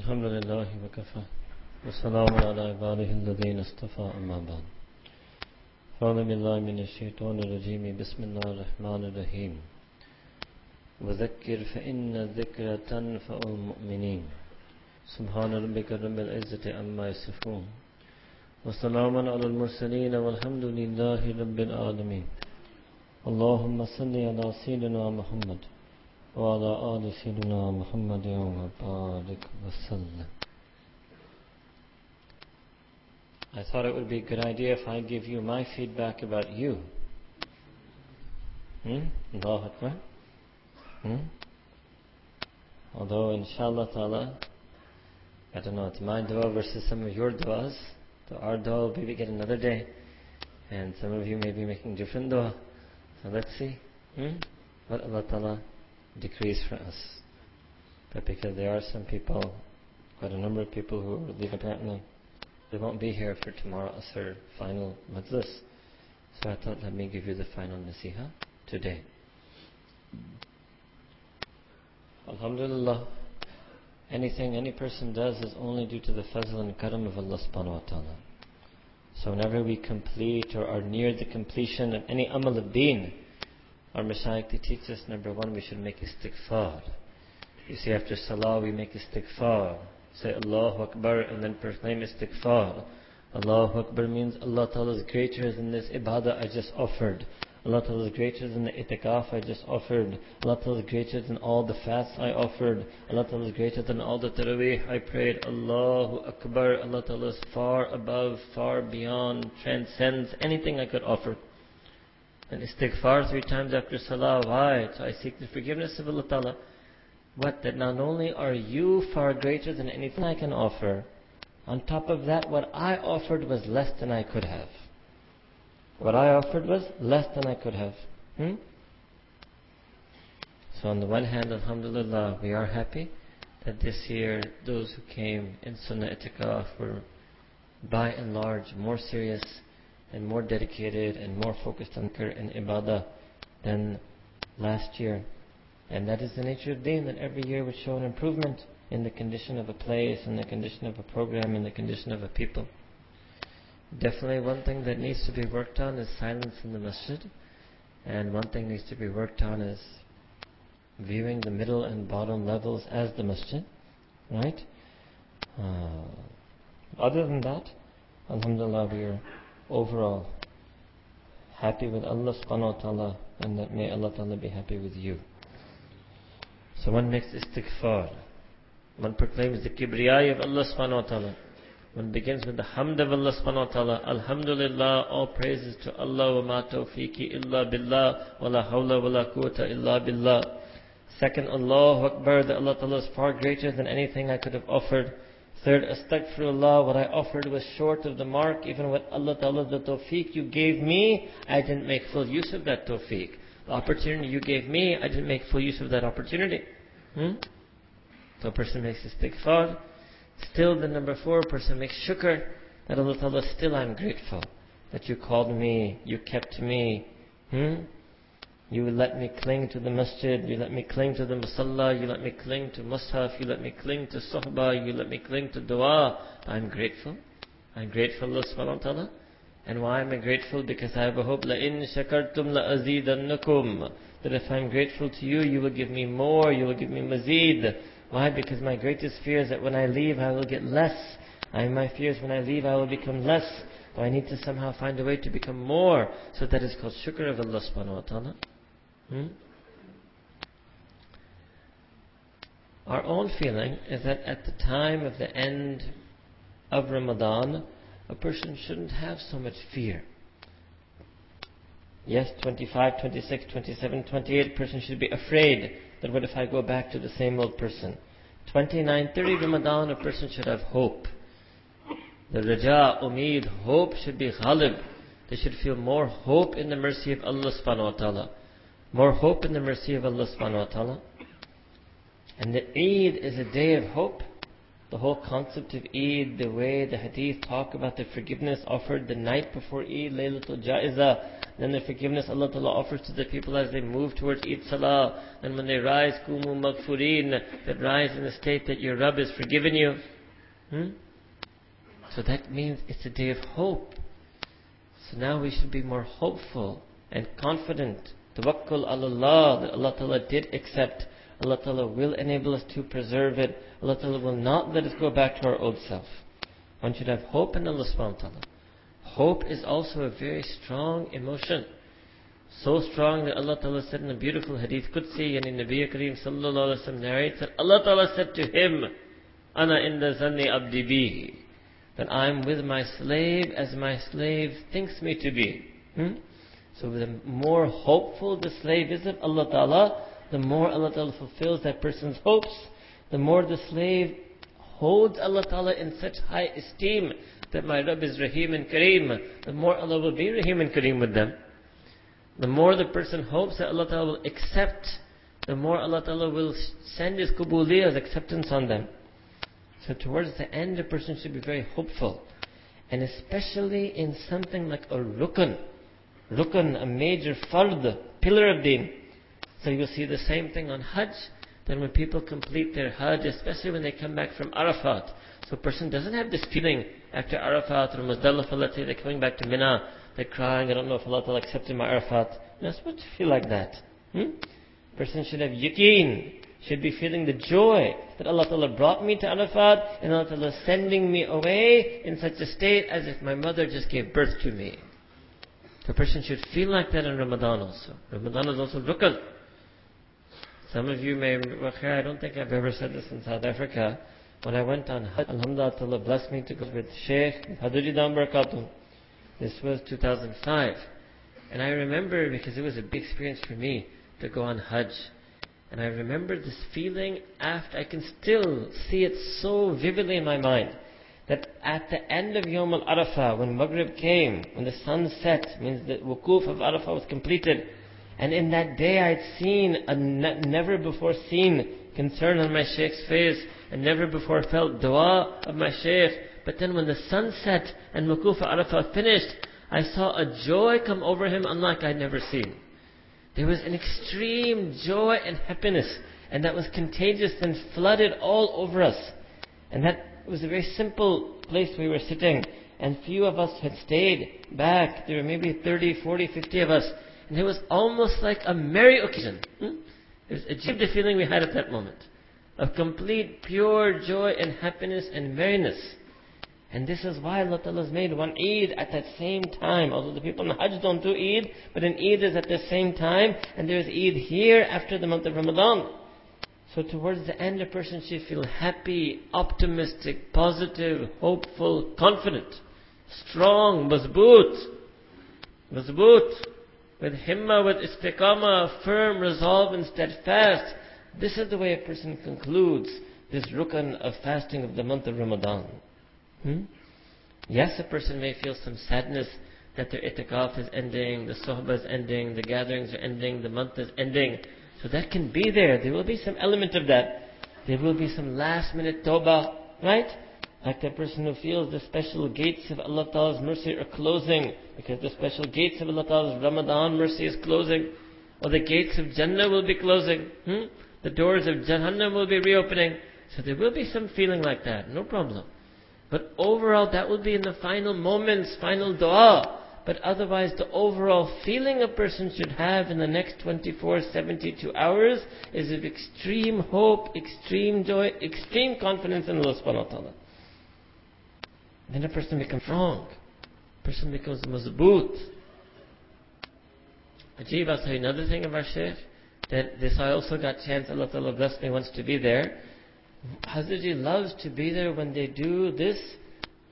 الحمد لله وكفى وسلام على عباده الذين اصطفى أما بعد. أعوذ بالله من الشيطان الرجيم. بسم الله الرحمن الرحيم. وذكر فإن الذكر تنفع المؤمنين. سبحان ربك رب العزة عما يصفون. وسلام على المرسلين والحمد لله رب العالمين. اللهم صل على سيدنا محمد. وعلى آل سيدنا محمد وبارك وسلم I thought it would be a good idea if I give you my feedback about you. Hmm? Allah Akbar. Hmm? Although, inshallah ta'ala, I don't know, it's my dua versus some of your duas. So our dua will maybe get another day. And some of you may be making different dua. So let's see hmm? what Allah ta'ala decrees for us. But because there are some people, quite a number of people who are leaving apparently, they won't be here for tomorrow Asr final majlis. So I thought let me give you the final nasiha today. Alhamdulillah, anything any person does is only due to the fazl and karam of Allah subhanahu wa ta'ala. So whenever we complete or are near the completion of any amal of deen, our Mashaykh they teach us number one we should make istighfar. You see after salah we make istighfar. Say Allahu Akbar and then proclaim istighfar. Allahu Akbar means Allah Ta'ala is greater than this ibadah I just offered. Allah Ta'ala is greater than the itikaf I just offered. Allah Ta'ala is greater than all the fasts I offered. Allah Ta'ala is greater than all the taraweeh I prayed. Allahu Akbar. Allah Ta'ala is far above, far beyond, transcends anything I could offer. And istighfar three times after salah. Why? So I seek the forgiveness of Allah Ta'ala. What? That not only are you far greater than anything I can offer, on top of that, what I offered was less than I could have. What I offered was less than I could have. Hmm? So on the one hand, Alhamdulillah, we are happy that this year those who came in Sunnah Itikaf were by and large more serious and more dedicated and more focused on Qur and Ibadah than last year. And that is the nature of deen, that every year would show an improvement in the condition of a place, in the condition of a program, in the condition of a people. Definitely one thing that needs to be worked on is silence in the masjid. And one thing needs to be worked on is viewing the middle and bottom levels as the masjid. Right? Uh, other than that, Alhamdulillah, we are overall happy with Allah subhanahu wa ta'ala and that may Allah ta'ala be happy with you. So one makes istighfar. One proclaims the kibriyai of Allah subhanahu wa ta'ala. One begins with the hamd of Allah subhanahu wa ta'ala. Alhamdulillah, all praises to Allah wa ma tawfiqi illa billah wa la hawla wa la quwwata illa billah. Second, Allahu Akbar, that Allah ta'ala is far greater than anything I could have offered. Third, astaghfirullah, what I offered was short of the mark. Even with Allah ta'ala, the tawfiq you gave me, I didn't make full use of that tawfiq. The opportunity you gave me, I didn't make full use of that opportunity. Hmm? So a person makes istighfar. Still, the number four, a person makes shukr. That Allah Ta'ala, still I'm grateful. That you called me, you kept me. Hmm? You let me cling to the masjid, you let me cling to the musalla, you let me cling to mushaf, you let me cling to sohbah, you let me cling to dua. I'm grateful. I'm grateful, Allah subhanahu wa ta'ala. And why am I grateful? Because I have a hope, لَإِن شَكَرْتُمْ لَأَزِيدَنَّكُمْ That if I'm grateful to you, you will give me more, you will give me mazid. Why? Because my greatest fear is that when I leave, I will get less. I, my fear is when I leave, I will become less. So I need to somehow find a way to become more. So that is called shukr of Allah subhanahu wa ta'ala. Hmm? Our own feeling is that at the time of the end of Ramadan, a person shouldn't have so much fear. Yes, 25, 26, 27, 28, person should be afraid that what if I go back to the same old person? 29, 30 Ramadan, a person should have hope. The raja, umid, hope should be ghalib. They should feel more hope in the mercy of Allah subhanahu wa ta'ala. More hope in the mercy of Allah subhanahu wa ta'ala. And the Eid is a day of hope. The whole concept of Eid, the way the hadith talk about the forgiveness offered the night before Eid, Laylatul Ja'iza, Then the forgiveness Allah Ta'ala offers to the people as they move towards Eid Salah. And when they rise, kumu maghfurin, that rise in the state that your Rabb has forgiven you. Hmm? So that means it's a day of hope. So now we should be more hopeful and confident. Tawakkul Allah that Allah Ta'ala did accept. Allah Ta'ala will enable us to preserve it. Allah Ta'ala will not let us go back to our old self. One should have hope in Allah subhanahu wa ta'ala. Hope is also a very strong emotion. So strong that Allah Ta'ala said in a beautiful hadith Qudsi and in Nabi Kareem sallallahu alayhi wa narrates that Allah Ta'ala said to him, Ana inda zanni abdi bi. That I'm with my slave as my slave thinks me to be. Hmm? So the more hopeful the slave is of Allah Ta'ala, the more Allah Ta'ala fulfills that person's hopes, the more the slave holds Allah Ta'ala in such high esteem that my Rabb is Rahim and Kareem, the more Allah will be Rahim and Kareem with them. The more the person hopes that Allah Ta'ala will accept, the more Allah Ta'ala will send His kubuliyah, acceptance on them. So towards the end, a person should be very hopeful. And especially in something like a rukun. Rukun, a major fard, pillar of deen. So you'll see the same thing on Hajj. Then when people complete their Hajj, especially when they come back from Arafat. So a person doesn't have this feeling after Arafat or Muzdalifah, let's say they're coming back to Mina, they're crying, I don't know if Allah will accept my Arafat. You're not supposed to feel like that. Hmm? person should have yaqeen, should be feeling the joy that Allah Ta'ala brought me to Arafat and Allah Ta'ala sending me away in such a state as if my mother just gave birth to me. The person should feel like that in Ramadan also. Ramadan is also rukn. Some of you may, I don't think I've ever said this in South Africa. When I went on Hajj, Alhamdulillah, blessed me to go with Sheikh Haduri Barakatuh. This was 2005. And I remember, because it was a big experience for me, to go on Hajj. And I remember this feeling after, I can still see it so vividly in my mind, that at the end of Yom al-Arafah, when Maghrib came, when the sun set, means the wukuf of Arafah was completed, and in that day I had seen a ne- never before seen concern on my Sheikh's face, and never before felt dua of my Sheikh. But then when the sun set and Wukuf Arafah finished, I saw a joy come over him unlike I'd never seen. There was an extreme joy and happiness, and that was contagious and flooded all over us. And that was a very simple place we were sitting, and few of us had stayed back. There were maybe 30, 40, 50 of us. And it was almost like a merry occasion. Hmm? It was a the feeling we had at that moment. Of complete pure joy and happiness and merriness. And this is why Allah Ta'ala has made one Eid at that same time. Although the people in Hajj don't do Eid, but an Eid is at the same time, and there is Eid here after the month of Ramadan. So towards the end, a person should feel happy, optimistic, positive, hopeful, confident, strong, mazboot, mazboot with himma, with istiqamah, firm resolve and steadfast. This is the way a person concludes this rukn of fasting of the month of Ramadan. Hmm? Yes, a person may feel some sadness that their itikaf is ending, the sohbah is ending, the gatherings are ending, the month is ending. So that can be there. There will be some element of that. There will be some last minute tawbah, right? Like that person who feels the special gates of Allah Ta'ala's mercy are closing because the special gates of Allah Ta'ala's Ramadan mercy is closing. Or the gates of Jannah will be closing. Hmm? The doors of Jahannam will be reopening. So there will be some feeling like that, no problem. But overall, that will be in the final moments, final dua. But otherwise, the overall feeling a person should have in the next 24, 72 hours is of extreme hope, extreme joy, extreme confidence in Allah subhanahu wa ta'ala. Then a person becomes strong. A person becomes mazboot. Ajib, I'll tell you another thing our Shaykh. That this I also got chance, Allah Ta'ala bless me, wants to be there. Hazratji loves to be there when they do this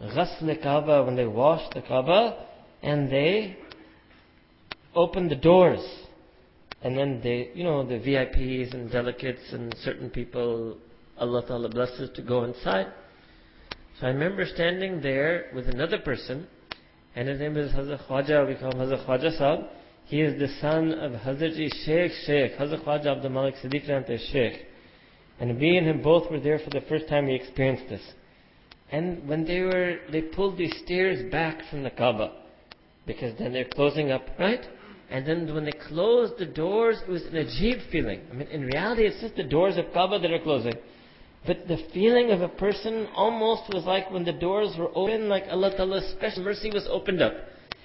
ghasl Kaaba, when they wash the Kaaba, and they opened the doors. And then they, you know, the VIPs and delegates and certain people, Allah Ta'ala blesses to go inside. So I remember standing there with another person, and his name is Hazrat Khwaja, we call him Hazrat Khwaja Sahib. He is the son of Hazrat Sheikh Sheikh, Hazrat Khwaja Abdul Malik Siddiq Rante Sheikh. And we and him both were there for the first time we experienced this. And when they were, they pulled these stairs back from the Kaaba. Because then they're closing up, right? And then when they closed the doors, it was an ajib feeling. I mean, in reality, it's just the doors of Kaaba that are closing. But the feeling of a person almost was like when the doors were open, like Allah Ta'ala's special mercy was opened up.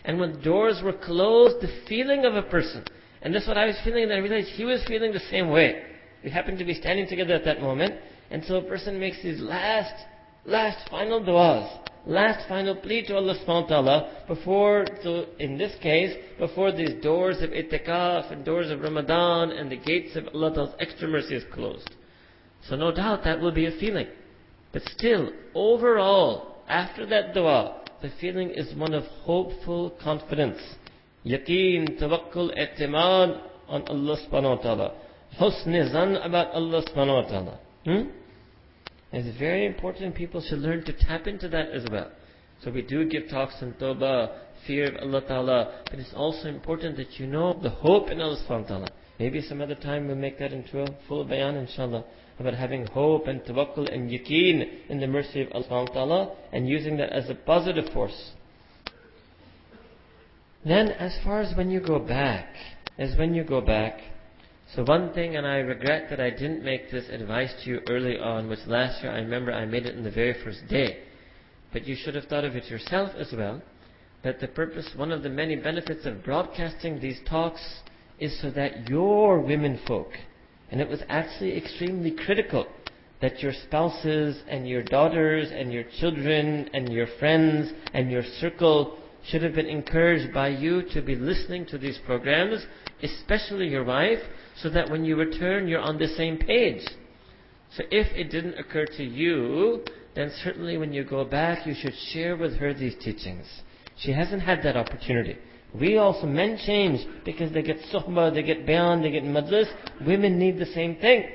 And when the doors were closed, the feeling of a person. And that's what I was feeling, and I realized he was feeling the same way. We happened to be standing together at that moment. And so a person makes his last, last final du'as last final plea to Allah subhanahu wa ta'ala before, so in this case, before these doors of itikaf and doors of Ramadan and the gates of Allah Ta'ala's extra mercy is closed. So no doubt that will be a feeling. But still, overall, after that dua, the feeling is one of hopeful confidence. Yaqeen, tawakkul, i'timad on Allah subhanahu wa ta'ala. Husn zan about Allah subhanahu wa ta'ala. Hmm? It's very important people should learn to tap into that as well. So we do give talks on tawbah, fear of Allah Ta'ala, but it's also important that you know the hope in Allah subhanahu ta'ala. Maybe some other time we'll make that into a full bayan inshallah about having hope and tawakkul and yaqeen in the mercy of Allah subhanahu ta'ala and using that as a positive force. Then as far as when you go back, as when you go back, so one thing, and I regret that I didn't make this advice to you early on, which last year I remember I made it in the very first day. But you should have thought of it yourself as well. That the purpose, one of the many benefits of broadcasting these talks is so that your women folk, and it was actually extremely critical that your spouses and your daughters and your children and your friends and your circle should have been encouraged by you to be listening to these programs, especially your wife, so that when you return, you're on the same page. So if it didn't occur to you, then certainly when you go back, you should share with her these teachings. She hasn't had that opportunity. We also, men change because they get suhbah, they get bayan, they get majlis. Women need the same thing.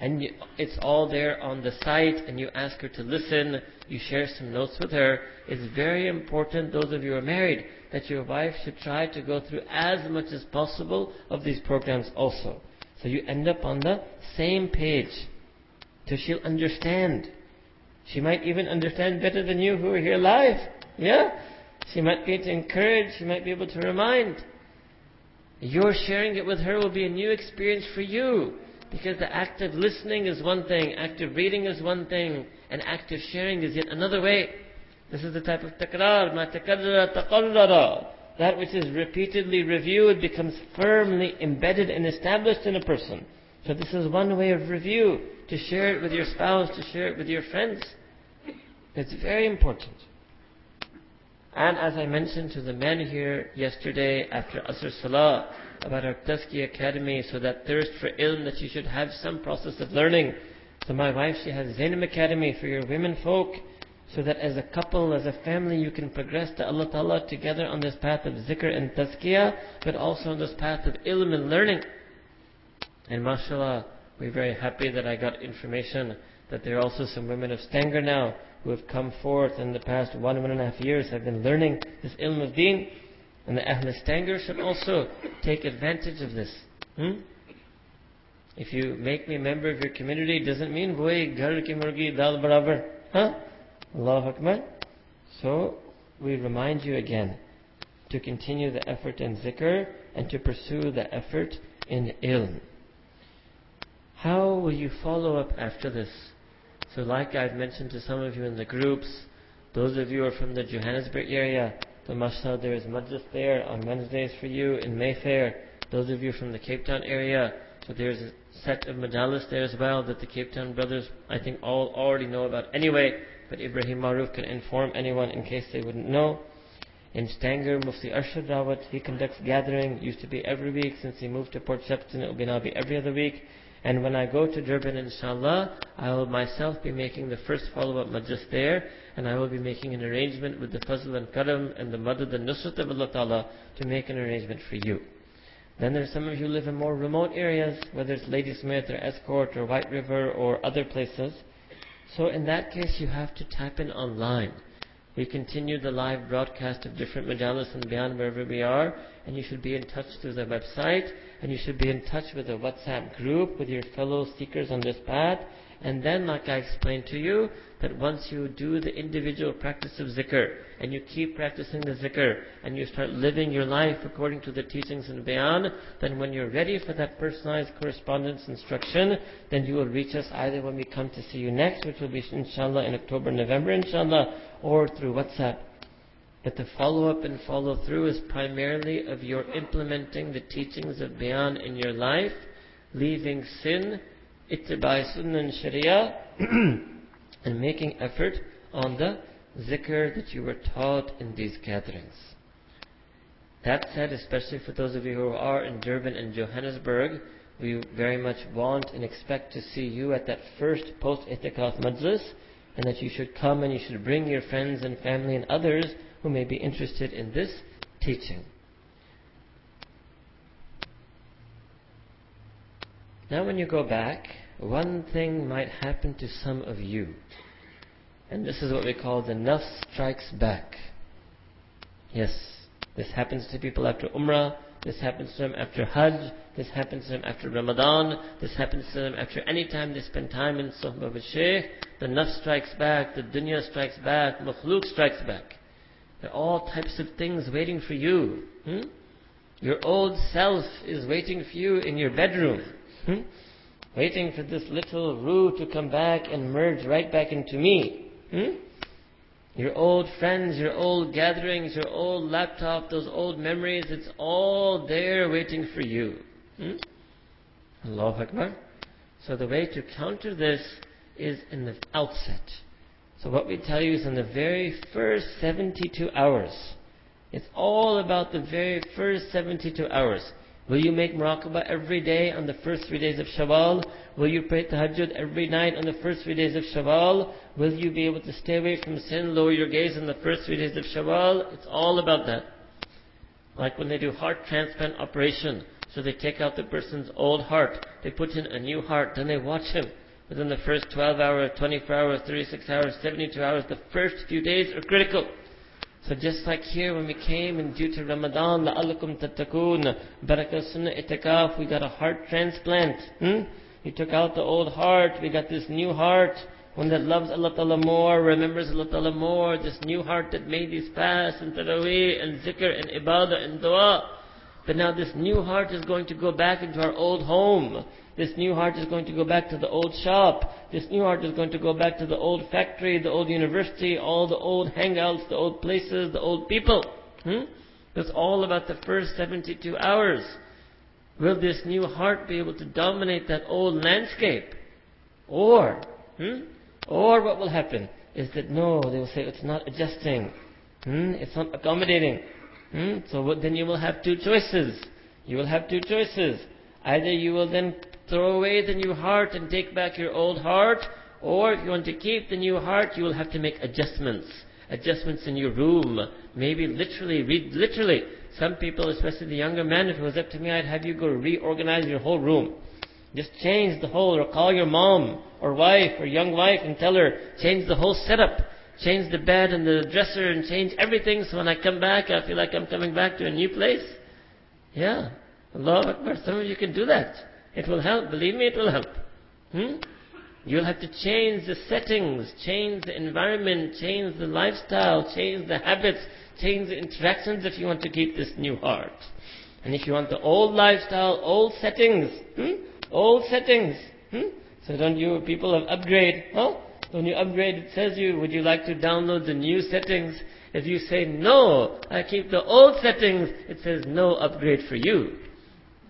And you, it's all there on the site, and you ask her to listen, you share some notes with her. It's very important, those of you who are married, that your wife should try to go through as much as possible of these programs also. So you end up on the same page. So she'll understand. She might even understand better than you who are here live. Yeah? She might be able to encourage, she might be able to remind. Your sharing it with her will be a new experience for you. Because the act of listening is one thing, active reading is one thing, and active sharing is yet another way. This is the type of takrar, ma takarrara. That which is repeatedly reviewed becomes firmly embedded and established in a person. So this is one way of review, to share it with your spouse, to share it with your friends. It's very important. And as I mentioned to the men here yesterday after Asr Salah about our Tazkiyah Academy, so that thirst for ilm, that you should have some process of learning. So my wife, she has Zainab Academy for your women folk so that as a couple, as a family, you can progress to Allah Ta'ala together on this path of zikr and tazkiyah, but also on this path of ilm and learning. And mashallah, we're very happy that I got information that there are also some women of Stanger now who have come forth in the past one, one and a half years, have been learning this ilm of deen. And the Ahl Stanger should also take advantage of this. Hmm? If you make me a member of your community, it doesn't mean, boy, ghar ki murgi dal barabar. Huh? Allahu Akbar. So, we remind you again to continue the effort in zikr and to pursue the effort in ilm. How will you follow up after this? So like I've mentioned to some of you in the groups, those of you who are from the Johannesburg area, the mashallah there is majlis there on Wednesdays for you in Mayfair. Those of you from the Cape Town area, so there's a set of majalis there as well that the Cape Town brothers I think all already know about anyway but Ibrahim Maruf can inform anyone in case they wouldn't know. In Stanger, Mufti Arshad Rawat, he conducts gathering, used to be every week, since he moved to Port Shepstone, it will be now be every other week. And when I go to Durban, inshallah, I will myself be making the first follow-up majlis there, and I will be making an arrangement with the Fazl and Karam and the Madad and Nusrat of Allah Ta'ala to make an arrangement for you. Then there's some of you who live in more remote areas, whether it's Ladysmith or Estcourt or White River or other places. So in that case, you have to tap in online. We continue the live broadcast of different majalis and beyond wherever we are, and you should be in touch through the website, and you should be in touch with the WhatsApp group with your fellow seekers on this path, And then, like I explained to you, that once you do the individual practice of zikr, and you keep practicing the zikr, and you start living your life according to the teachings in bayan, then when you're ready for that personalized correspondence instruction, then you will reach us either when we come to see you next, which will be inshallah in October, November, inshallah, or through WhatsApp. But the follow-up and follow-through is primarily of your implementing the teachings of bayan in your life, leaving sin, ittibai sunnah and sharia, and making effort on the zikr that you were taught in these gatherings. That said, especially for those of you who are in Durban and Johannesburg, we very much want and expect to see you at that first post-itikaf majlis, and that you should come and you should bring your friends and family and others who may be interested in this teaching. Now, when you go back, one thing might happen to some of you. And this is what we call the nafs strikes back. Yes, this happens to people after Umrah, this happens to them after Hajj, this happens to them after Ramadan, this happens to them after any time they spend time in Suhbah with Shaykh. The nafs strikes back, the dunya strikes back, makhluk strikes back. There are all types of things waiting for you. Hmm? Your old self is waiting for you in your bedroom. Hmm? Waiting for this little Ruh to come back and merge right back into me. Hmm? Your old friends, your old gatherings, your old laptop, those old memories, it's all there waiting for you. Hmm? Allahu Akbar. So the way to counter this is in the outset. So what we tell you is in the very first 72 hours. It's all about the very first 72 hours. Will you make muraqabah every day on the first three days of Shawwal? Will you pray tahajjud every night on the first three days of Shawwal? Will you be able to stay away from sin, lower your gaze on the first three days of Shawwal? It's all about that. Like when they do heart transplant operation. So they take out the person's old heart. They put in a new heart. Then they watch him. Within the first 12 hours, 24 hours, 36 hours, 72 hours, the first few days are critical. So just like here when we came and due to Ramadan, la'allakum tattakun, barakah sunnah itikaf, we got a heart transplant. Hmm? We took out the old heart, we got this new heart, one that loves Allah Ta'ala more, remembers Allah Ta'ala more, this new heart that made these fasts and taraweeh and zikr and ibadah and dua. But now this new heart is going to go back into our old home. This new heart is going to go back to the old shop. This new heart is going to go back to the old factory, the old university, all the old hangouts, the old places, the old people. Hmm? All about the first 72 hours. Will this new heart be able to dominate that old landscape? Or, hmm? or what will happen is that no, they will say it's not adjusting. Hmm? It's not accommodating. Hmm? So then you will have two choices. You will have two choices. Either you will then throw away the new heart and take back your old heart, or if you want to keep the new heart, you will have to make adjustments. Adjustments in your room. Maybe literally, read literally. Some people, especially the younger men, if it was up to me, I'd have you go reorganize your whole room. Just change the whole, or call your mom, or wife, or young wife and tell her, change the whole setup. Change the bed and the dresser and change everything so when I come back, I feel like I'm coming back to a new place. Yeah. Allah Akbar. Some of you can do that. It will help. Believe me, it will help. Hmm? You'll have to change the settings, change the environment, change the lifestyle, change the habits, change the interactions if you want to keep this new heart. And if you want the old lifestyle, old settings, hmm? old settings. Hmm? So don't you people have upgrade? Huh? When you upgrade, it says you, would you like to download the new settings? If you say no, I keep the old settings, it says no upgrade for you.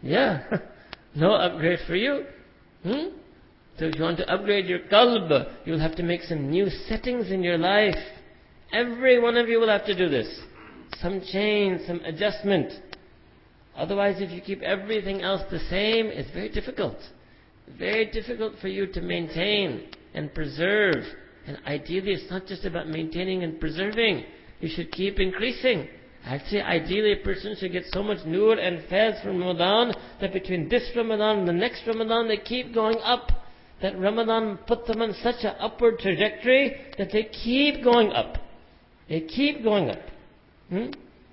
Yeah. No upgrade for you. Hmm? So if you want to upgrade your qalb, you'll have to make some new settings in your life. Every one of you will have to do this. Some change, some adjustment. Otherwise, if you keep everything else the same, it's very difficult. Very difficult for you to maintain and preserve. And ideally, it's not just about maintaining and preserving. You should keep increasing. Actually, ideally, a person should get so much nur and faiz from Ramadan that between this Ramadan and the next Ramadan, they keep going up. That Ramadan put them on such an upward trajectory that they keep going up. They keep going up. Hmm?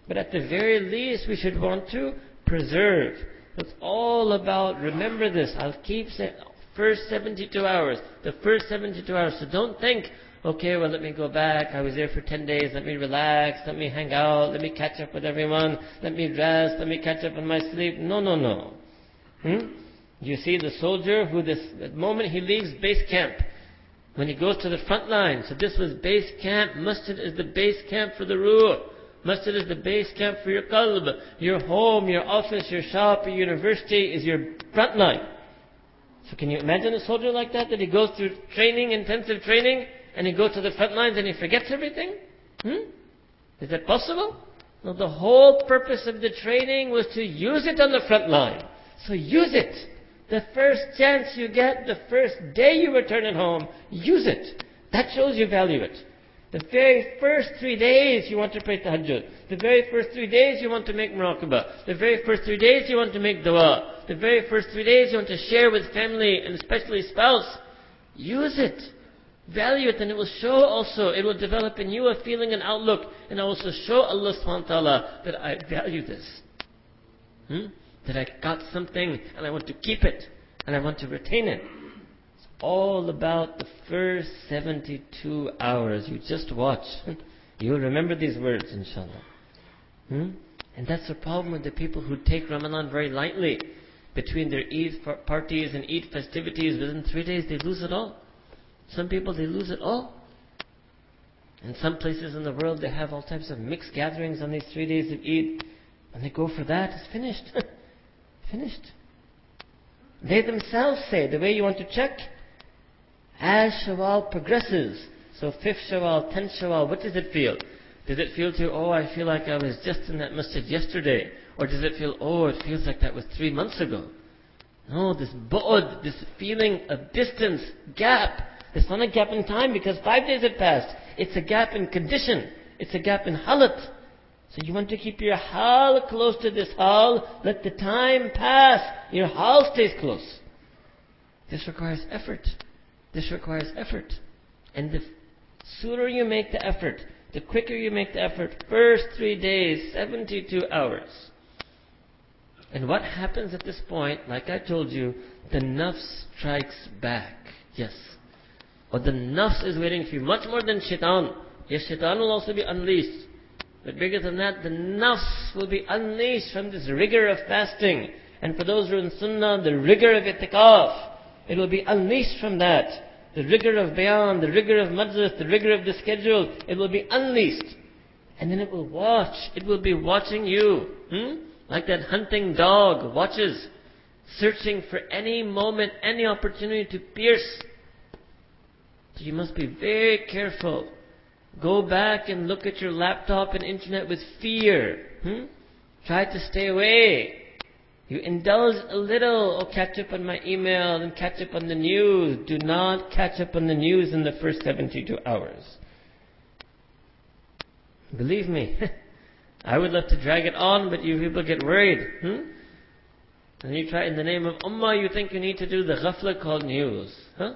But at the very least, we should want to preserve. It's all about, remember this, I'll keep saying, first 72 hours. The first 72 hours. So don't think, okay, well, let me go back. I was there for 10 days. Let me relax. Let me hang out. Let me catch up with everyone. Let me rest. Let me catch up on my sleep. No, no, no. Hmm? You see the soldier who this, the moment he leaves base camp, when he goes to the front line. So this was base camp. Masjid is the base camp for the ruh. Masjid is the base camp for your qalb. Your home, your office, your shop, your university is your front line. So can you imagine a soldier like that? That he goes through training, intensive training, and he goes to the front lines and he forgets everything? Hmm? Is that possible? No, the whole purpose of the training was to use it on the front line. So use it. The first chance you get, the first day you return at home, use it. That shows you value it. The very first three days you want to pray tahajjud. The very first three days you want to make muraqabah. The very first three days you want to make dua. The very first three days you want to share with family and especially spouse. Use it. Value it and it will show also, it will develop in you a feeling and outlook and also show Allah subhanahu wa ta'ala that I value this. Hmm? that I got something and I want to keep it and I want to retain it. It's all about the first 72 hours. You just watch. You'll remember these words, inshallah. Hmm? And that's the problem with the people who take Ramadan very lightly. Between their Eid parties and Eid festivities, within three days they lose it all. Some people, they lose it all. In some places in the world, they have all types of mixed gatherings on these three days of Eid. When they go for that, it's finished. Finished. They themselves say, the way you want to check, as Shawwal progresses, so 5th Shawwal, 10th Shawwal, what does it feel? Does it feel to, oh, I feel like I was just in that masjid yesterday? Or does it feel, oh, it feels like that was three months ago? No, this bu'ud, this feeling of distance, gap. It's not a gap in time because five days have passed. It's a gap in condition. It's a gap in halat. So you want to keep your hal close to this hal. Let the time pass. Your hal stays close. This requires effort. This requires effort. And the sooner you make the effort, the quicker you make the effort, first three days, 72 hours. And what happens at this point, like I told you, the nafs strikes back. Yes. Or the nafs is waiting for you, much more than shaitan. Yes, shaitan will also be unleashed. But bigger than that, the nafs will be unleashed from this rigor of fasting. And for those who are in sunnah, the rigor of itikaf. It will be unleashed from that. The rigor of bayan, the rigor of majlis, the rigor of the schedule. It will be unleashed. And then it will watch. It will be watching you. Hmm? Like that hunting dog watches, searching for any moment, any opportunity to pierce. So you must be very careful Go back and look at your laptop and internet with fear. Hmm? Try to stay away. You indulge a little, or catch up on my email and catch up on the news. Do not catch up on the news in the first 72 hours. Believe me, I would love to drag it on, but you people get worried. Hmm? And you try in the name of Ummah, you think you need to do the ghafla called news. Huh?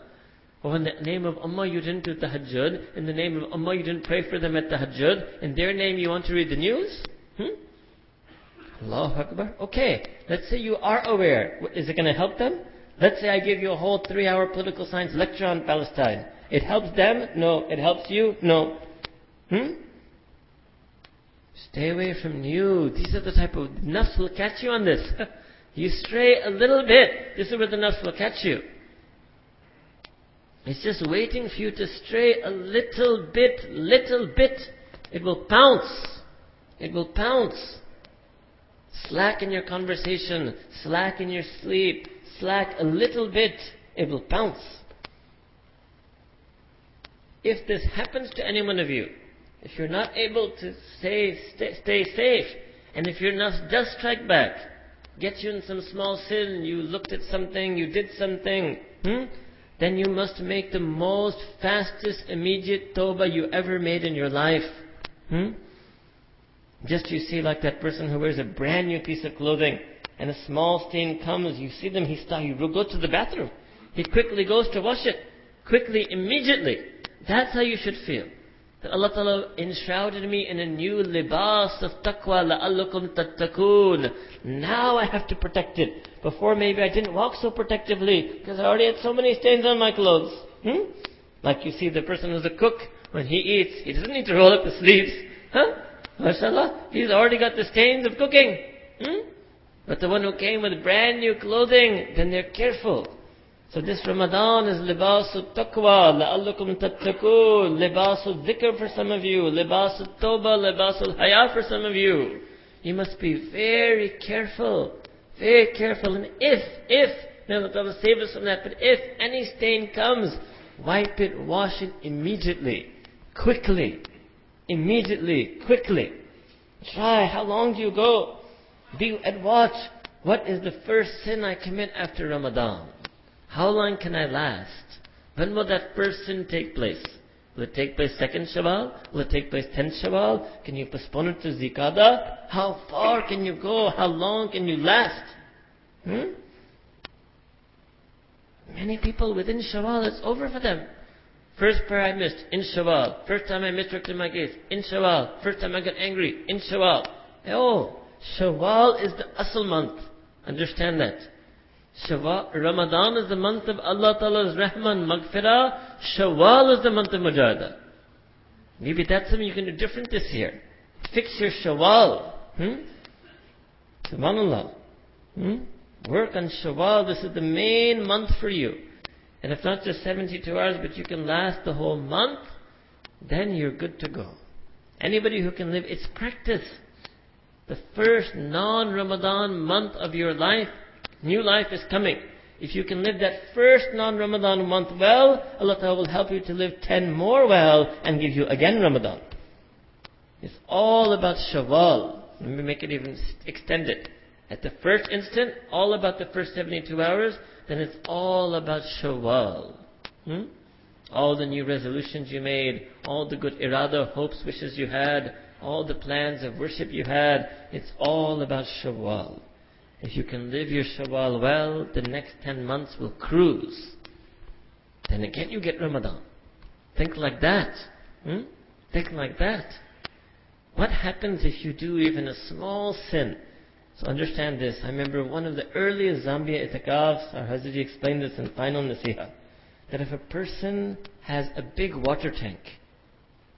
Or in the name of Ummah you didn't do tahajjud. In the name of Ummah you didn't pray for them at tahajjud. In their name you want to read the news? Hmm? Allahu Akbar. Okay, let's say you are aware. Is it going to help them? Let's say I give you a whole three hour political science lecture on Palestine. It helps them? No. It helps you? No. Hmm? Stay away from news. These are the type of nafs will catch you on this. you stray a little bit. This is where the nafs will catch you. It's just waiting for you to stray a little bit, little bit. It will pounce. It will pounce. Slack in your conversation, slack in your sleep, slack a little bit, it will pounce. If this happens to any one of you, if you're not able to stay, stay, stay safe, and if you're not, just strike back, get you in some small sin, you looked at something, you did something, hmm? Then you must make the most fastest immediate tawbah you ever made in your life. Hmm? Just you see like that person who wears a brand new piece of clothing and a small stain comes, you see them, he starts, he go to the bathroom. He quickly goes to wash it. Quickly, immediately. That's how you should feel. That Allah Ta'ala enshrouded me in a new libas of taqwa, la'allakum tattaqoon. Now I have to protect it. Before maybe I didn't walk so protectively, because I already had so many stains on my clothes. Hmm? Like you see the person who's a cook, when he eats, he doesn't need to roll up his sleeves. Huh? MashaAllah, he's already got the stains of cooking. Hmm? But the one who came with brand new clothing, then they're careful. So this Ramadan is libasul taqwa, la'allukum tattaqoon, libasul dhikr for some of you, libasul tawbah, libasul haya for some of you. You must be very careful, very careful. And if, if, may Allah save us from that, but if any stain comes, wipe it, wash it immediately, quickly, immediately, quickly. Try, how long do you go? Be at watch. What is the first sin I commit after Ramadan? How long can I last? When will that first sin take place? Will it take place second Shawwal? Will it take place tenth Shawwal? Can you postpone it to Zikada? How far can you go? How long can you last? Hmm? Many people within Shawwal, it's over for them. First prayer I missed, in Shawwal. First time I misdirected my gaze, in Shawwal. First time I got angry, in Shawwal. Oh, Shawwal is the asal month. Understand that. Shawwal, Ramadan is the month of Allah Ta'ala's Rahman, Maghfirah. Shawwal is the month of Mujahada. Maybe that's something you can do different this year. Fix your Shawwal. Hmm? Subhanallah. Hmm? Work on Shawwal. This is the main month for you. And if not just 72 hours, but you can last the whole month, then you're good to go. Anybody who can live, it's practice the first non-Ramadan month of your life, new life is coming. If you can live that first non-Ramadan month well, Allah Ta'ala will help you to live 10 more well and give you again Ramadan. It's all about Shawwal. Let me make it even extended. At the first instant, all about the first 72 hours, then it's all about Shawwal. Hmm? All the new resolutions you made, all the good irada, hopes, wishes you had, all the plans of worship you had, it's all about Shawwal. If you can live your Shawwal well, the next 10 months will cruise. Then again you get Ramadan. Think like that. Hmm? Think like that. What happens if you do even a small sin? So understand this. I remember one of the earliest Zambia itikafs, our Hazrat explained this in final nasiha, that if a person has a big water tank,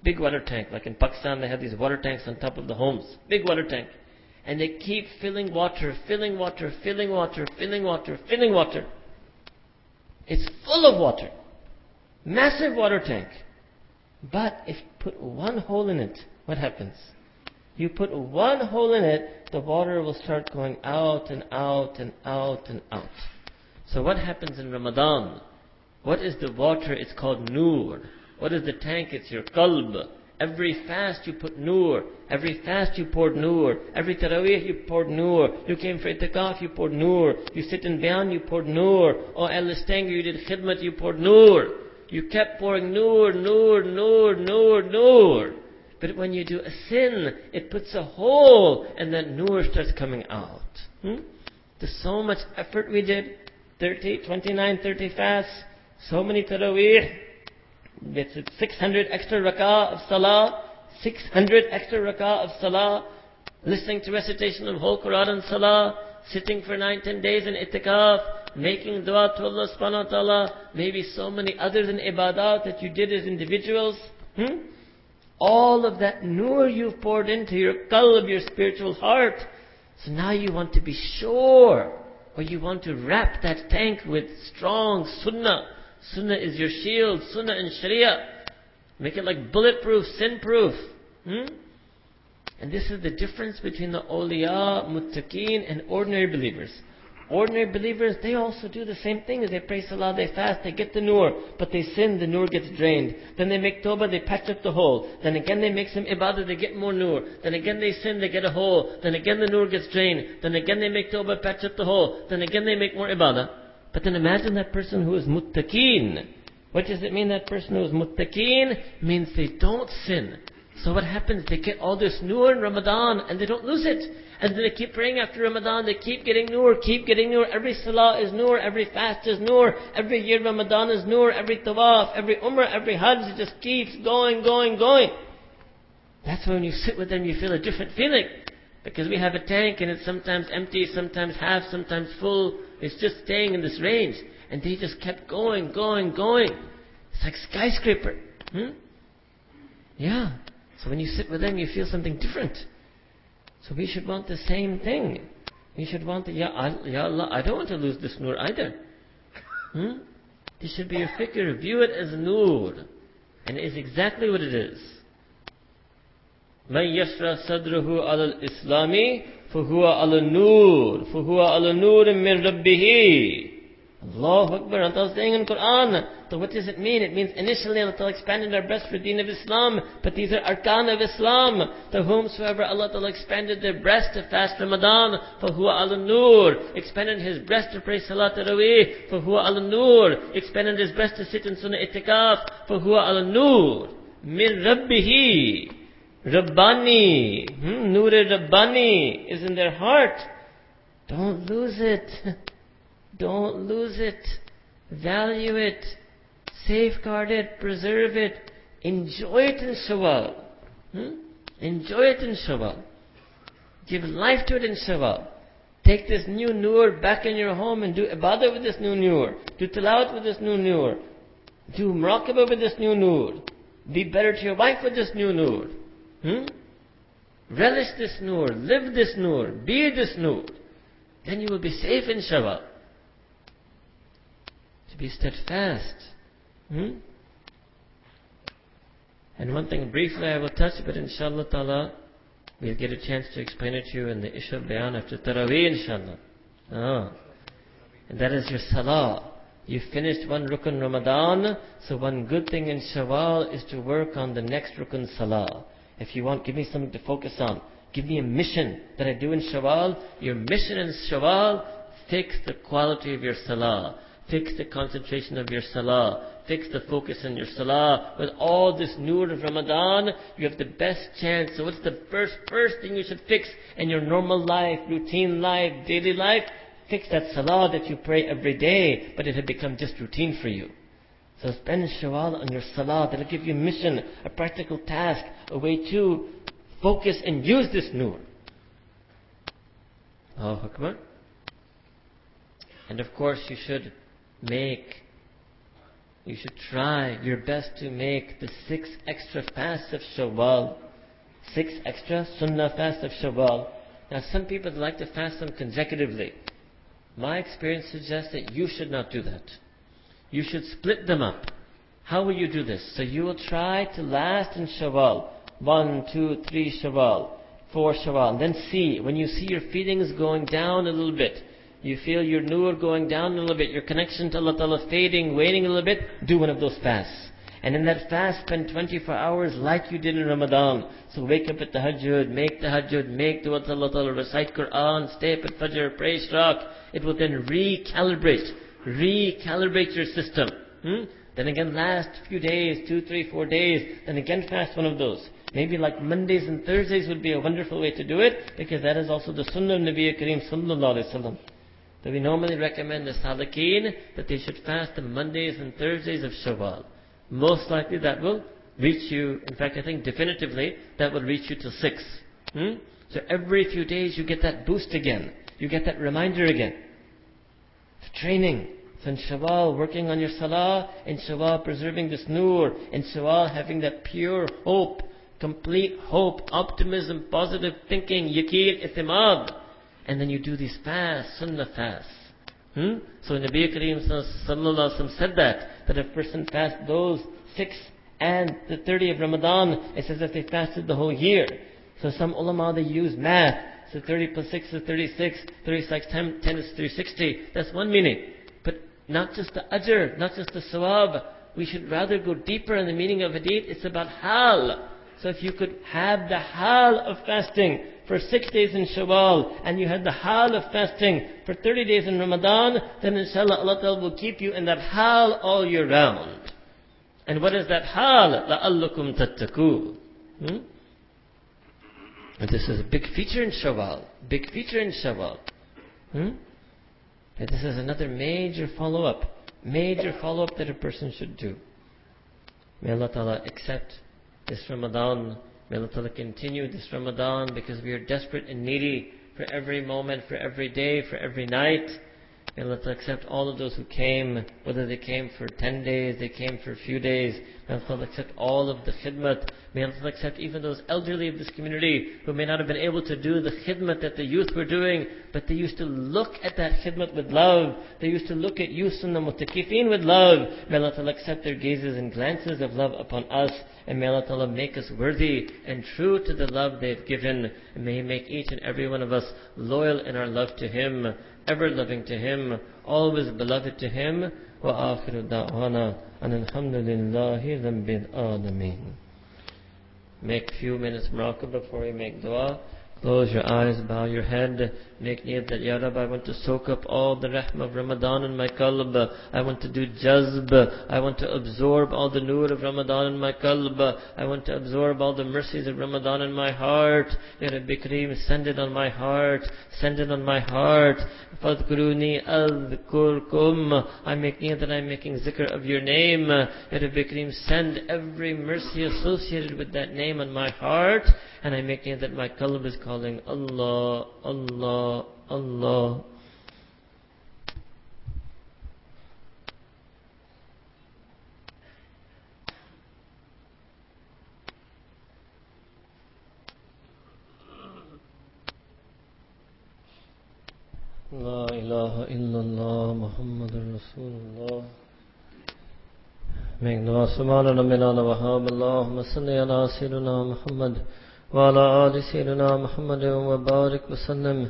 Big water tank. Like in Pakistan, they have these water tanks on top of the homes. Big water tank. And they keep filling water, filling water, filling water, filling water, filling water. It's full of water. Massive water tank. But if you put one hole in it, what happens? You put one hole in it, the water will start going out and out and out and out. So what happens in Ramadan? What is the water? It's called nur. What is the tank? It's your qalb. Every fast you put nur. Every fast you poured nur. Every tarawih you poured nur. You came for itikaf, you poured nur. You sit in bayan, you poured nur. Oh, al you did khidmat, you poured nur. You kept pouring nur, nur, nur, nur, nur. But when you do a sin, it puts a hole and then nur starts coming out. Hmm? There's so much effort we did. 30, 29, 30 fasts. So many tarawih. That's 600 extra rak'ah of salah, 600 extra rak'ah of salah, listening to recitation of whole Quran and salah, sitting for 9, 10 days in itikaf, making dua to Allah subhanahu wa ta'ala, maybe so many others in ibadat that you did as individuals. Hmm? All of that nur you've poured into your qalb, your spiritual heart. So now you want to be sure, or you want to wrap that tank with strong sunnah, Sunnah is your shield. Sunnah and Sharia. Make it like bulletproof, sin-proof. Hmm? And this is the difference between the awliya, muttaqeen, and ordinary believers. Ordinary believers, they also do the same thing. They pray salah, they fast, they get the nur, but they sin, the nur gets drained. Then they make tawbah, they patch up the hole. Then again they make some ibadah, they get more nur. Then again they sin, they get a hole. Then again the nur gets drained. Then again they make tawbah, patch up the hole. Then again they make more ibadah. But then imagine that person who is muttaqeen. What does it mean that person who is muttaqeen? Means they don't sin. So what happens? They get all this nur in Ramadan and they don't lose it. And then they keep praying after Ramadan, they keep getting nur, keep getting nur. Every salah is nur, every fast is nur, every year Ramadan is nur, every tawaf, every umrah, every hajj, it just keeps going, going, going. That's when you sit with them, you feel a different feeling. Because we have a tank and it's sometimes empty, sometimes half, sometimes full. It's just staying in this range. And they just kept going, going, going. It's like skyscraper. Hmm? Yeah. So when you sit with them, you feel something different. So we should want the same thing. We should want the, Ya, Allah, I don't want to lose this nur either. Hmm? This should be your figure. View it as nur. And it is exactly what it is. من يشرح صدره على الإسلام فهو على النور فهو على نور من ربه Allahu Akbar. Allah is saying in Quran. So what does it mean? It means initially Allah expanded our breast for deen of Islam, but these are arkan of Islam. To whomsoever Allah Ta'ala expanded their breast to fast Ramadan, for huwa al nur, expanded his breast to pray Salat Tarawih, for huwa al nur, expanded his breast to sit in Sunnah Itikaf, for huwa al nur, min Rabbihi. Rabbani, hmm, Nur Rabbani is in their heart. Don't lose it. Don't lose it. Value it. Safeguard it. Preserve it. Enjoy it in Shawwal. Hmm? Enjoy it in Shawwal. Give life to it in Shawwal. Take this new nur back in your home and do ibadah with this new nur. Do tilawat with this new nur. Do muraqabah with this new nur. Be better to your wife with this new nur. Hmm? Relish this nur. Live this nur. Be this nur. Then you will be safe in Shawwal to be steadfast. Hmm? And one thing briefly I will touch, but inshallah ta'ala, we'll get a chance to explain it to you in the Isha Bayan after Taraweeh inshallah. Ah. And that is your salah. You finished one rukun Ramadan, so one good thing in Shawwal is to work on the next rukun salah. If you want, give me something to focus on. Give me a mission that I do in Shawwal. Your mission in Shawwal, fix the quality of your salah. Fix the concentration of your salah. Fix the focus in your salah. With all this nur of Ramadan, you have the best chance. So what's the first, first thing you should fix in your normal life, routine life, daily life? Fix that salah that you pray every day, but it had become just routine for you. So spend Shawwal on your salah. That'll give you a mission, a practical task, a way to focus and use this nur. Allahu Akbar. And of course you should make, you should try your best to make the six extra fasts of Shawwal. Six extra Sunnah fasts of Shawwal. Now some people like to fast them consecutively. My experience suggests that you should not do that. You should split them up. How will you do this? So you will try to last in Shawwal. One, two, three Shawwal. Four Shawwal. And then see, when you see your feelings going down a little bit, you feel your nur going down a little bit, your connection to Allah Ta'ala fading, waning a little bit, do one of those fasts. And in that fast, spend 24 hours like you did in Ramadan. So wake up at the tahajjud, make the tahajjud, make dua to Allah Ta'ala, recite Quran, stay up at Fajr, pray Shraq. It will then recalibrate, recalibrate your system. Hmm? Then again, last few days, two, three, four days, then again fast one of those. Maybe like Mondays and Thursdays would be a wonderful way to do it, because that is also the Sunnah of Nabi Kareem Sallallahu Alaihi Wasallam that we normally recommend the Salikin that they should fast the Mondays and Thursdays of Shawwal. Most likely that will reach you, in fact I think definitively, that will reach you to six. Hmm? So every few days you get that boost again. You get that reminder again. Training. So in Shawwal, working on your salah, in Shawwal preserving this nur, in Shawwal having that pure hope, complete hope, optimism, positive thinking, yaqeen, itimad and then you do these fasts, sunnah fasts. Hmm? So Nabi Kareem Sallallahu said that, that a person fasts those six and the 30 of Ramadan, it's as if they fasted the whole year. So some ulama, they use math. So 30 plus 6 is 36, 36 10, 10 is 360. That's one meaning not just the ajr, not just the sawab. We should rather go deeper in the meaning of hadith. It's about hal. So if you could have the hal of fasting for six days in Shawwal, and you had the hal of fasting for 30 days in Ramadan, then inshallah Allah Ta'ala will keep you in that hal all year round. And what is that hal? لَعَلَّكُمْ تَتَّقُونَ hmm? And this is a big feature in Shawwal. Big feature in Shawwal. Hmm? And this is another major follow-up. Major follow-up that a person should do. May Allah Ta'ala accept this Ramadan. May Allah Ta'ala continue this Ramadan because we are desperate and needy for every moment, for every day, for every night. May Allah accept all of those who came, whether they came for 10 days, they came for a few days. May Allah accept all of the khidmat. May Allah accept even those elderly of this community who may not have been able to do the khidmat that the youth were doing, but they used to look at that khidmat with love. They used to look at youth and the mutakifin with love. May Allah accept their gazes and glances of love upon us. And may Allah make us worthy and true to the love they've given. And may He make each and every one of us loyal in our love to Him ever loving to Him, always beloved to Him. وآخر دعوانا أن الحمد لله رب العالمين. Make few minutes muraqab before we make dua. Close your eyes, bow your head, make niyat that, Ya Rabbi, I want to soak up all the rahmah of Ramadan in my qalb. I want to do jazb. I want to absorb all the nur of Ramadan in my qalb. I want to absorb all the mercies of Ramadan in my heart. Ya Rabbi Kareem, send it on my heart. Send it on my heart. Fadkuruni adhkurkum. I make niyat that I'm making zikr of your name. Ya Rabbi Kareem, send every mercy associated with that name on my heart and I'm making it that my qalb is calling Allah, Allah, Allah. لا إله إلا الله محمد رسول الله Make dua subhana rabbina wa Allahumma salli ala sayyidina Muhammad وعلى آل سيدنا محمد وبارك وسلم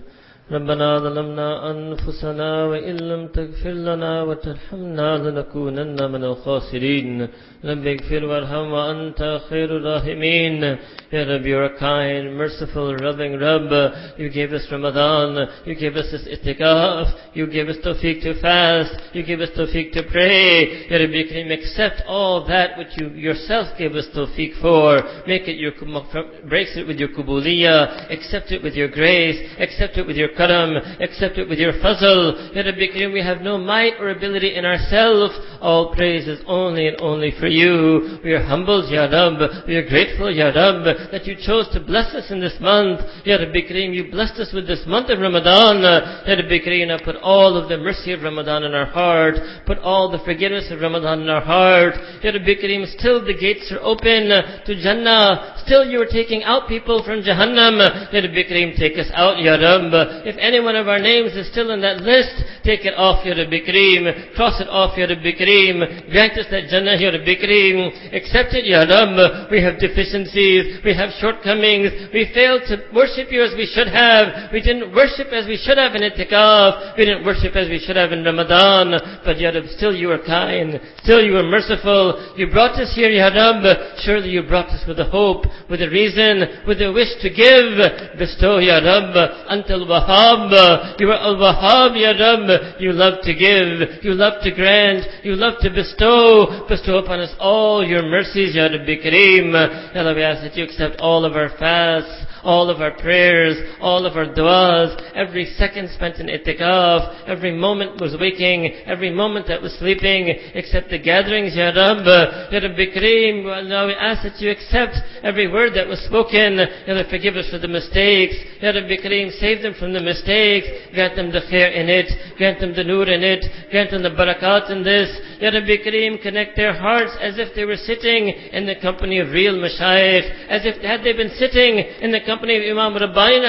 ربنا ظلمنا أنفسنا وإن لم تغفر لنا وترحمنا لنكونن من الخاسرين رب اغفر وارحم وأنت خير الراحمين Ya Rabbi, you're a kind, merciful, loving Rabb. You gave us Ramadan. You gave us this itikaf. You gave us tawfiq to fast. You gave us tawfiq to pray. Ya Rabbi, can you accept all that which you yourself gave us tawfiq for? Make it your, brace it with your kubuliyah. Accept it with your grace. Accept it with your karam. Accept it with your fazl. Ya Rabbi, we have no might or ability in ourselves. All praise is only and only for you. We are humbled, Ya Rabb. We are grateful, Ya Rabb that you chose to bless us in this month. Ya Rabbi you blessed us with this month of Ramadan. Ya Rabbi put all of the mercy of Ramadan in our heart. Put all the forgiveness of Ramadan in our heart. Ya Rabbi still the gates are open to Jannah. Still you are taking out people from Jahannam. Ya Rabbi take us out, Ya Rabb. If any one of our names is still in that list, take it off, Ya Rabbi Kareem. Cross it off, Ya Rabbi Kareem. Grant us that Jannah, Ya Rabbi Kareem. Accept it, Ya Rabb. We have deficiencies. We have shortcomings. We failed to worship you as we should have. We didn't worship as we should have in itikaf. We didn't worship as we should have in Ramadan. But Ya Rab, still you were kind. Still you were merciful. You brought us here, Ya Rab. Surely you brought us with a hope, with a reason, with a wish to give. Bestow, Ya Rab, until Wahhab. You are Al-Wahhab, Ya You love to give. You love to grant. You love to bestow. Bestow upon us all your mercies, Ya Rabbi Kareem. Ya Allah, we ask that you accept all of our fasts, all of our prayers, all of our du'as, every second spent in itikaf, every moment was waking, every moment that was sleeping, except the gatherings, Ya Rabb, Ya Rabbi Kareem, now we ask that you accept every word that was spoken, Ya Rabbi forgive us for the mistakes, Ya Rabbi Kareem, save them from the mistakes, grant them the khair in it, grant them the nur in it, grant them the barakat in this, Ya Rabbi Kareem, connect their hearts as if they were sitting in the company of real mashayikh, as if had they been sitting in the company of Imam Rabbani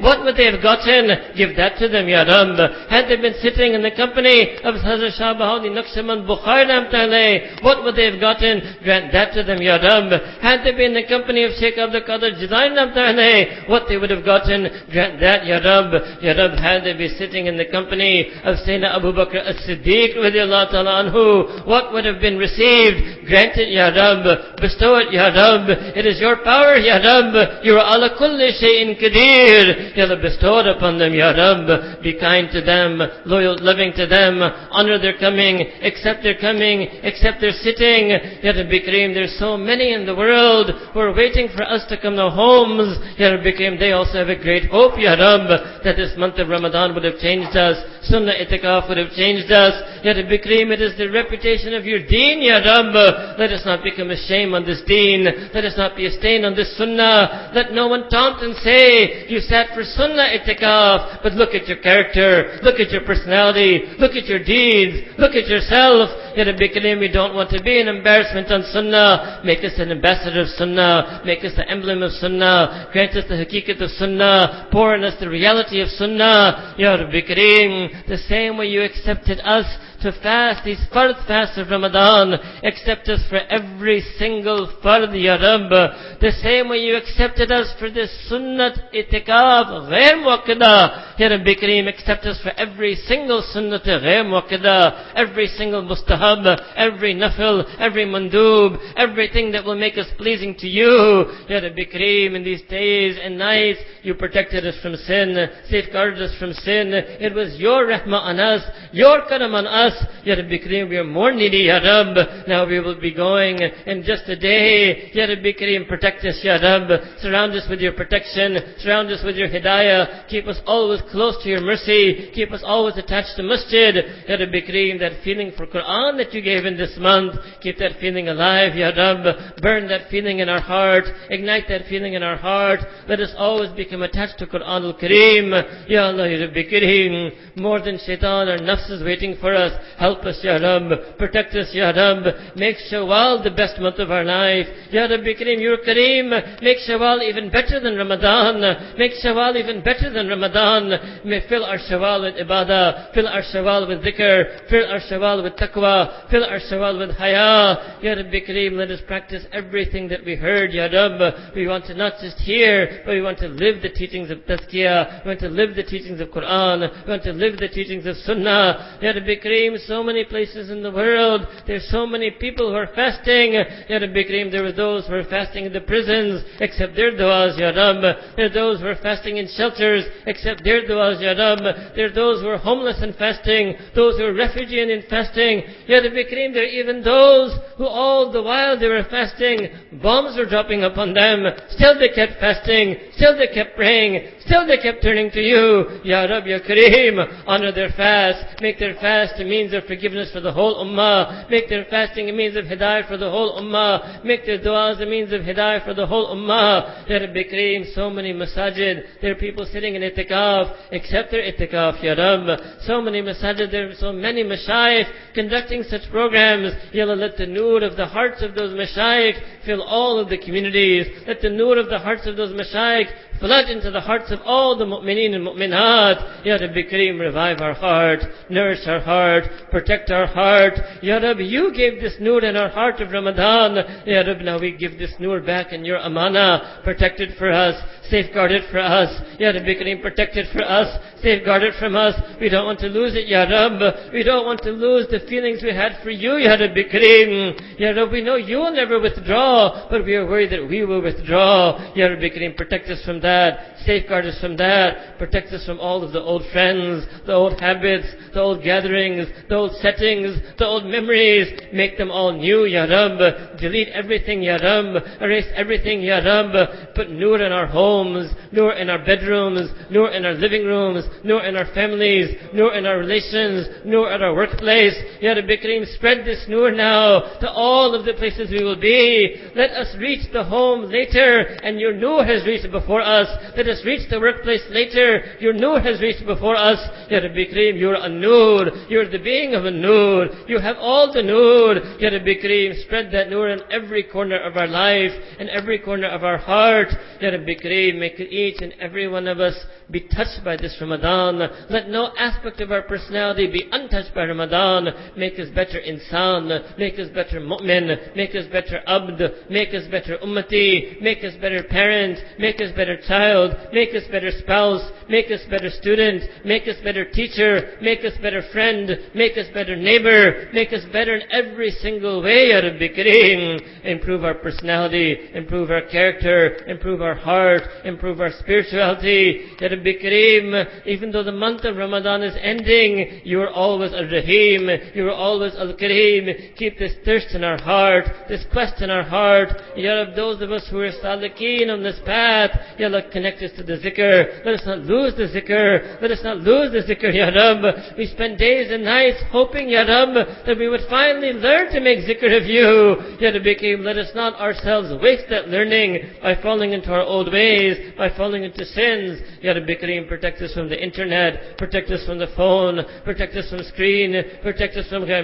what would they have gotten? Give that to them, Ya Rabb. Had they been sitting in the company of Hazrat Shah Bahauddin Naqshband Bukhari what would they have gotten? Grant that to them, Ya Rabb. Had they been in the company of Sheikh Abdul Qadir Jilani what they would have gotten? Grant that, Ya Rabb. Ya Rabb, had they been sitting in the company of Sayyidina Abu Bakr as-Siddiq radiallahu ta'ala anhu, what would have been received? Grant it, Ya Rabb. Bestow it, Ya Rabb. It is your power, Ya Rabb. You are ala kulli shay'in qadir. Ya upon them, Ya Rabb. Be kind to them, loyal, loving to them, honor their coming, accept their coming, accept their sitting. Ya Rabbi Kareem, there's so many in the world who are waiting for us to come to homes. Ya Rabbi Kareem, they also have a great hope, Ya Rabb, that this month of Ramadan would have changed us. Sunnah itikaf would have changed us. Ya Rabbi Kareem, it is the reputation of your deen, Ya Rabb. Let us not become a shame on this deen. Let us not be a stain on this sunnah. Let no one taunt and say, you sat for sunnah itikaf, but look at your character, look at your personality, look at your deeds, look at yourself. Ya Rabbi Kareem, we don't want to be an embarrassment on sunnah. Make us an ambassador of sunnah. Make us the emblem of sunnah. Grant us the hakikat of sunnah. Pour in us the reality of sunnah. Ya Rabbi Kareem, the same way you accepted us to fast these fard fasts of Ramadan. Accept us for every single fard, Ya. The same way you accepted us for this sunnat itikaf, ghair muakkada. Ya Rabbi Kareem, accept us for every single sunnat ghair muakkada, every single mustahab, every nafil, every mandub, everything that will make us pleasing to you. Ya Rabbi Kareem, in these days and nights, you protected us from sin, safeguarded us from sin. It was your rahmah on us, your karam on us. Ya Rabbi Kareem, we are more needy, Ya Rabb. Now we will be going in just a day. Ya Rabbi Kareem, protect us, Ya Rabb. Surround us with your protection. Surround us with your hidayah. Keep us always close to your mercy. Keep us always attached to masjid. Ya Rabbi Kareem, that feeling for Quran that you gave in this month, keep that feeling alive, Ya Rabb. Burn that feeling in our heart. Ignite that feeling in our heart. Let us always become attached to Quran al-Kareem. Ya Allah, Ya Rabbi Kareem. More than shaitan, our nafs is waiting for us. Help us, Ya Rabb. Protect us, Ya Rabb. Make Shawwal the best month of our life. Ya Rabbi Kareem, you're Kareem. Make Shawwal even better than Ramadan. Make Shawwal even better than Ramadan. May fill our Shawwal with ibadah. Fill our Shawwal with dhikr. Fill our Shawwal with taqwa. Fill our Shawwal with haya. Ya Rabbi Kareem, let us practice everything that we heard, Ya Rabb. We want to not just hear, but we want to live the teachings of Tazkiyah. We want to live the teachings of Quran. We want to live the teachings of Sunnah. Ya Rabbi Kareem, so many places in the world, there's so many people who are fasting. Ya Rabbi Kareem, there are those who are fasting in the prisons, except their du'as, Ya Rabb. There are those who are fasting in shelters, except their du'as, Ya Rabb. There are those who are homeless and fasting, those who are refugee and in fasting. Ya Rabbi Kareem, there are even those who all the while they were fasting, bombs were dropping upon them. Still they kept fasting, still they kept praying, still they kept turning to you. Ya Rabb, Ya Kareem, honor their fast, make their fast a means of forgiveness for the whole ummah, make their fasting a means of hidayah for the whole ummah, make their du'as a means of hidayah for the whole ummah. Ya Rabbi Kareem, so many masajid, there are people sitting in itikaf, accept their itikaf, Ya Rabb. So many masajid, there are so many mashayikh conducting such programs. Ya Allah, let the nur of the hearts of those mashayikh fill all of the communities. Let the nur of the hearts of those mashayikh flood into the hearts of all the mu'mineen and mu'minat. Ya Rabbi Kareem, revive our heart, nourish our heart, protect our heart. Ya Rabbi, you gave this nur in our heart of Ramadan. Ya Rabbi, now we give this nur back in your amana. Protect it for us, safeguard it for us. Ya Rabbi Kareem, protect it for us, safeguard it from us. We don't want to lose it, Ya Rabbi. We don't want to lose the feelings we had for you, Ya Rabbi Kareem. Ya Rabbi, we know you will never withdraw, but we are worried that we will withdraw. Ya Rabbi Kareem, protect us from that. Safeguard us from that. Protect us from all of the old friends, the old habits, the old gatherings, the old settings, the old memories. Make them all new, Ya Rabb. Delete everything, Ya Rabb. Erase everything, Ya Rabb. Put nur in our homes, nur in our bedrooms, nur in our living rooms, nur in our families, nur in our relations, nur at our workplace. Ya Rabbi Kareem, spread this nur now to all of the places we will be. Let us reach the home later, and your nur has reached before us. Let us reach the workplace later. Your nur has reached before us. Ya Rabbi Kareem, you're a nur. You're the being of a nur. You have all the nur. Ya Rabbi Kareem, spread that nur in every corner of our life, in every corner of our heart. Ya Rabbi Kareem, make each and every one of us be touched by this Ramadan. Let no aspect of our personality be untouched by Ramadan. Make us better insan. Make us better mu'min. Make us better abd. Make us better ummati. Make us better parents. Make us better child, make us better spouse, make us better student, make us better teacher, make us better friend, make us better neighbor, make us better in every single way, Ya Rabbi Kareem. Improve our personality, improve our character, improve our heart, improve our spirituality. Ya Rabbi Kareem, even though the month of Ramadan is ending, you are always Al-Rahim, you are always Al-Kareem. Keep this thirst in our heart, this quest in our heart. Ya Rabbi, those of us who are salikeen on this path, Ya Allah, connect us to the zikr. Let us not lose the zikr. Let us not lose the zikr, Ya Rab. We spend days and nights hoping, Ya Rab, that we would finally learn to make zikr of you. Ya Rabbi Kareem, let us not ourselves waste that learning by falling into our old ways, by falling into sins. Ya Rabbi Kareem, protect us from the internet, protect us from the phone, protect us from screen, protect us from ghair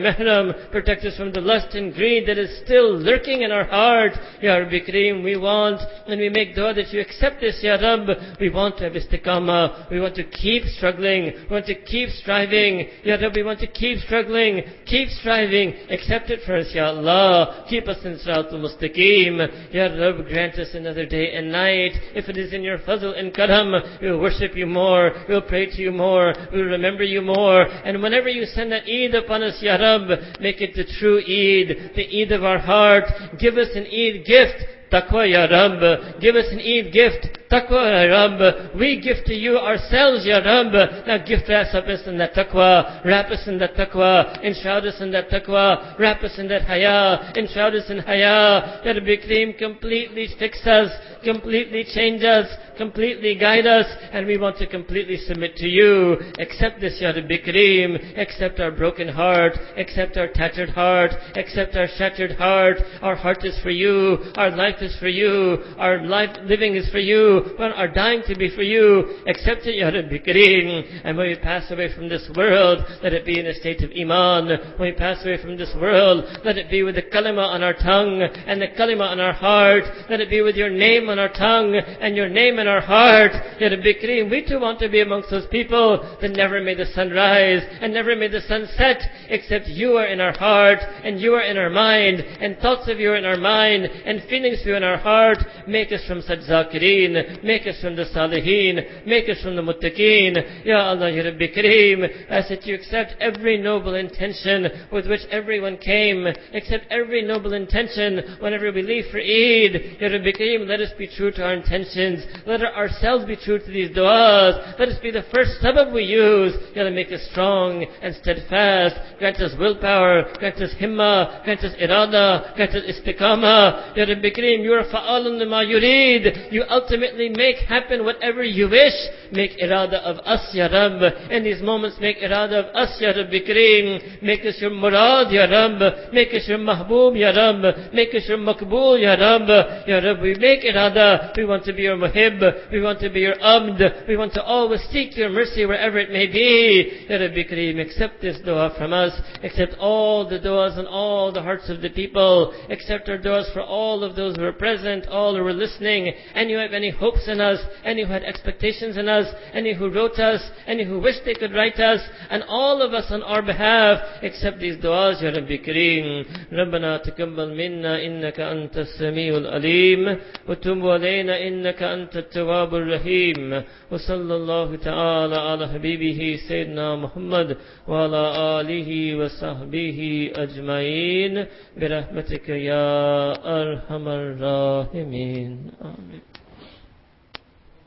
protect us from the lust and greed that is still lurking in our heart. Ya Rabbi we want and we make dua that you accept this, Ya Rab. We want to have istiqamah. Uh, we want to keep struggling. We want to keep striving. Ya Rab, we want to keep struggling, keep striving. Accept it for us, Ya Allah. Keep us in Siratul Mustaqim. Ya Rab, grant us another day and night. If it is in your fazl and karam, we will worship you more. We will pray to you more. We will remember you more. And whenever you send that Eid upon us, Ya Rab, make it the true Eid, the Eid of our heart. Give us an Eid gift. Taqwa, Ya Rabb. Give us an Eid gift. Taqwa, Ya Rabb. We give to you ourselves, Ya Rabb. Now gift us up us in that taqwa. Wrap us in that taqwa. Enshroud us in that taqwa. Wrap us in that haya. Enshroud us in haya. Ya Rabbi Kareem, completely fix us. Completely change us. Completely guide us. And we want to completely submit to you. Accept this, Ya Rabbi Kareem. Accept our broken heart. Accept our tattered heart. Accept our shattered heart. Our heart is for you. Our life is for you. Our life living is for you. Our dying to be for you. Accept it, Ya Rabbi Kareem. And when we pass away from this world, let it be in a state of iman. When we pass away from this world, let it be with the kalima on our tongue and the kalima on our heart. Let it be with your name on our tongue and your name in our heart. Ya Rabbi Kareem, we too want to be amongst those people that never made the sun rise and never made the sun set, except you are in our heart and you are in our mind and thoughts of you are in our mind and feelings you in our heart. Make us from such zakireen. Make us from the salihin. Make us from the muttaqeen. Ya Allah, Ya Rabbi Kareem, ask that you accept every noble intention with which everyone came. Accept every noble intention whenever we leave for Eid. Ya Rabbi Kareem, let us be true to our intentions. Let ourselves be true to these du'as. Let us be the first sabab we use. Ya Allah, make us strong and steadfast. Grant us willpower. Grant us himma. Grant us irada. Grant us istiqamah. Ya Rabbi Kareem, you are fa'alun lima yurid. You ultimately make happen whatever you wish. Make irada of us, Ya Rabb. In these moments, make irada of us, Ya Rabbi Kareem. Make us your murad, Ya Rabb. Make us your mahbub, Ya Rabb. Make us your makbul, Ya Rabb. Ya Rabb, we make irada. We want to be your muhib. We want to be your abd. We want to always seek your mercy wherever it may be. Ya Rabbi Kareem, accept this dua from us. Accept all the duas and all the hearts of the people. Accept our duas for all of those who are present, all who are listening. Any who have any hopes in us, any who had expectations in us, any who wrote us, any who wished they could write us, and all of us on our behalf. Accept these duas, Ya Rabbi Kareem. ربنا تقبل منا إنك أنت السميع العليم وتب علينا إنك أنت التواب الرحيم وصلى الله تعالى على حبيبه سيدنا محمد وعلى آله وصحبه أجمعين برحمتك يا أرحم الراحمين. آمين.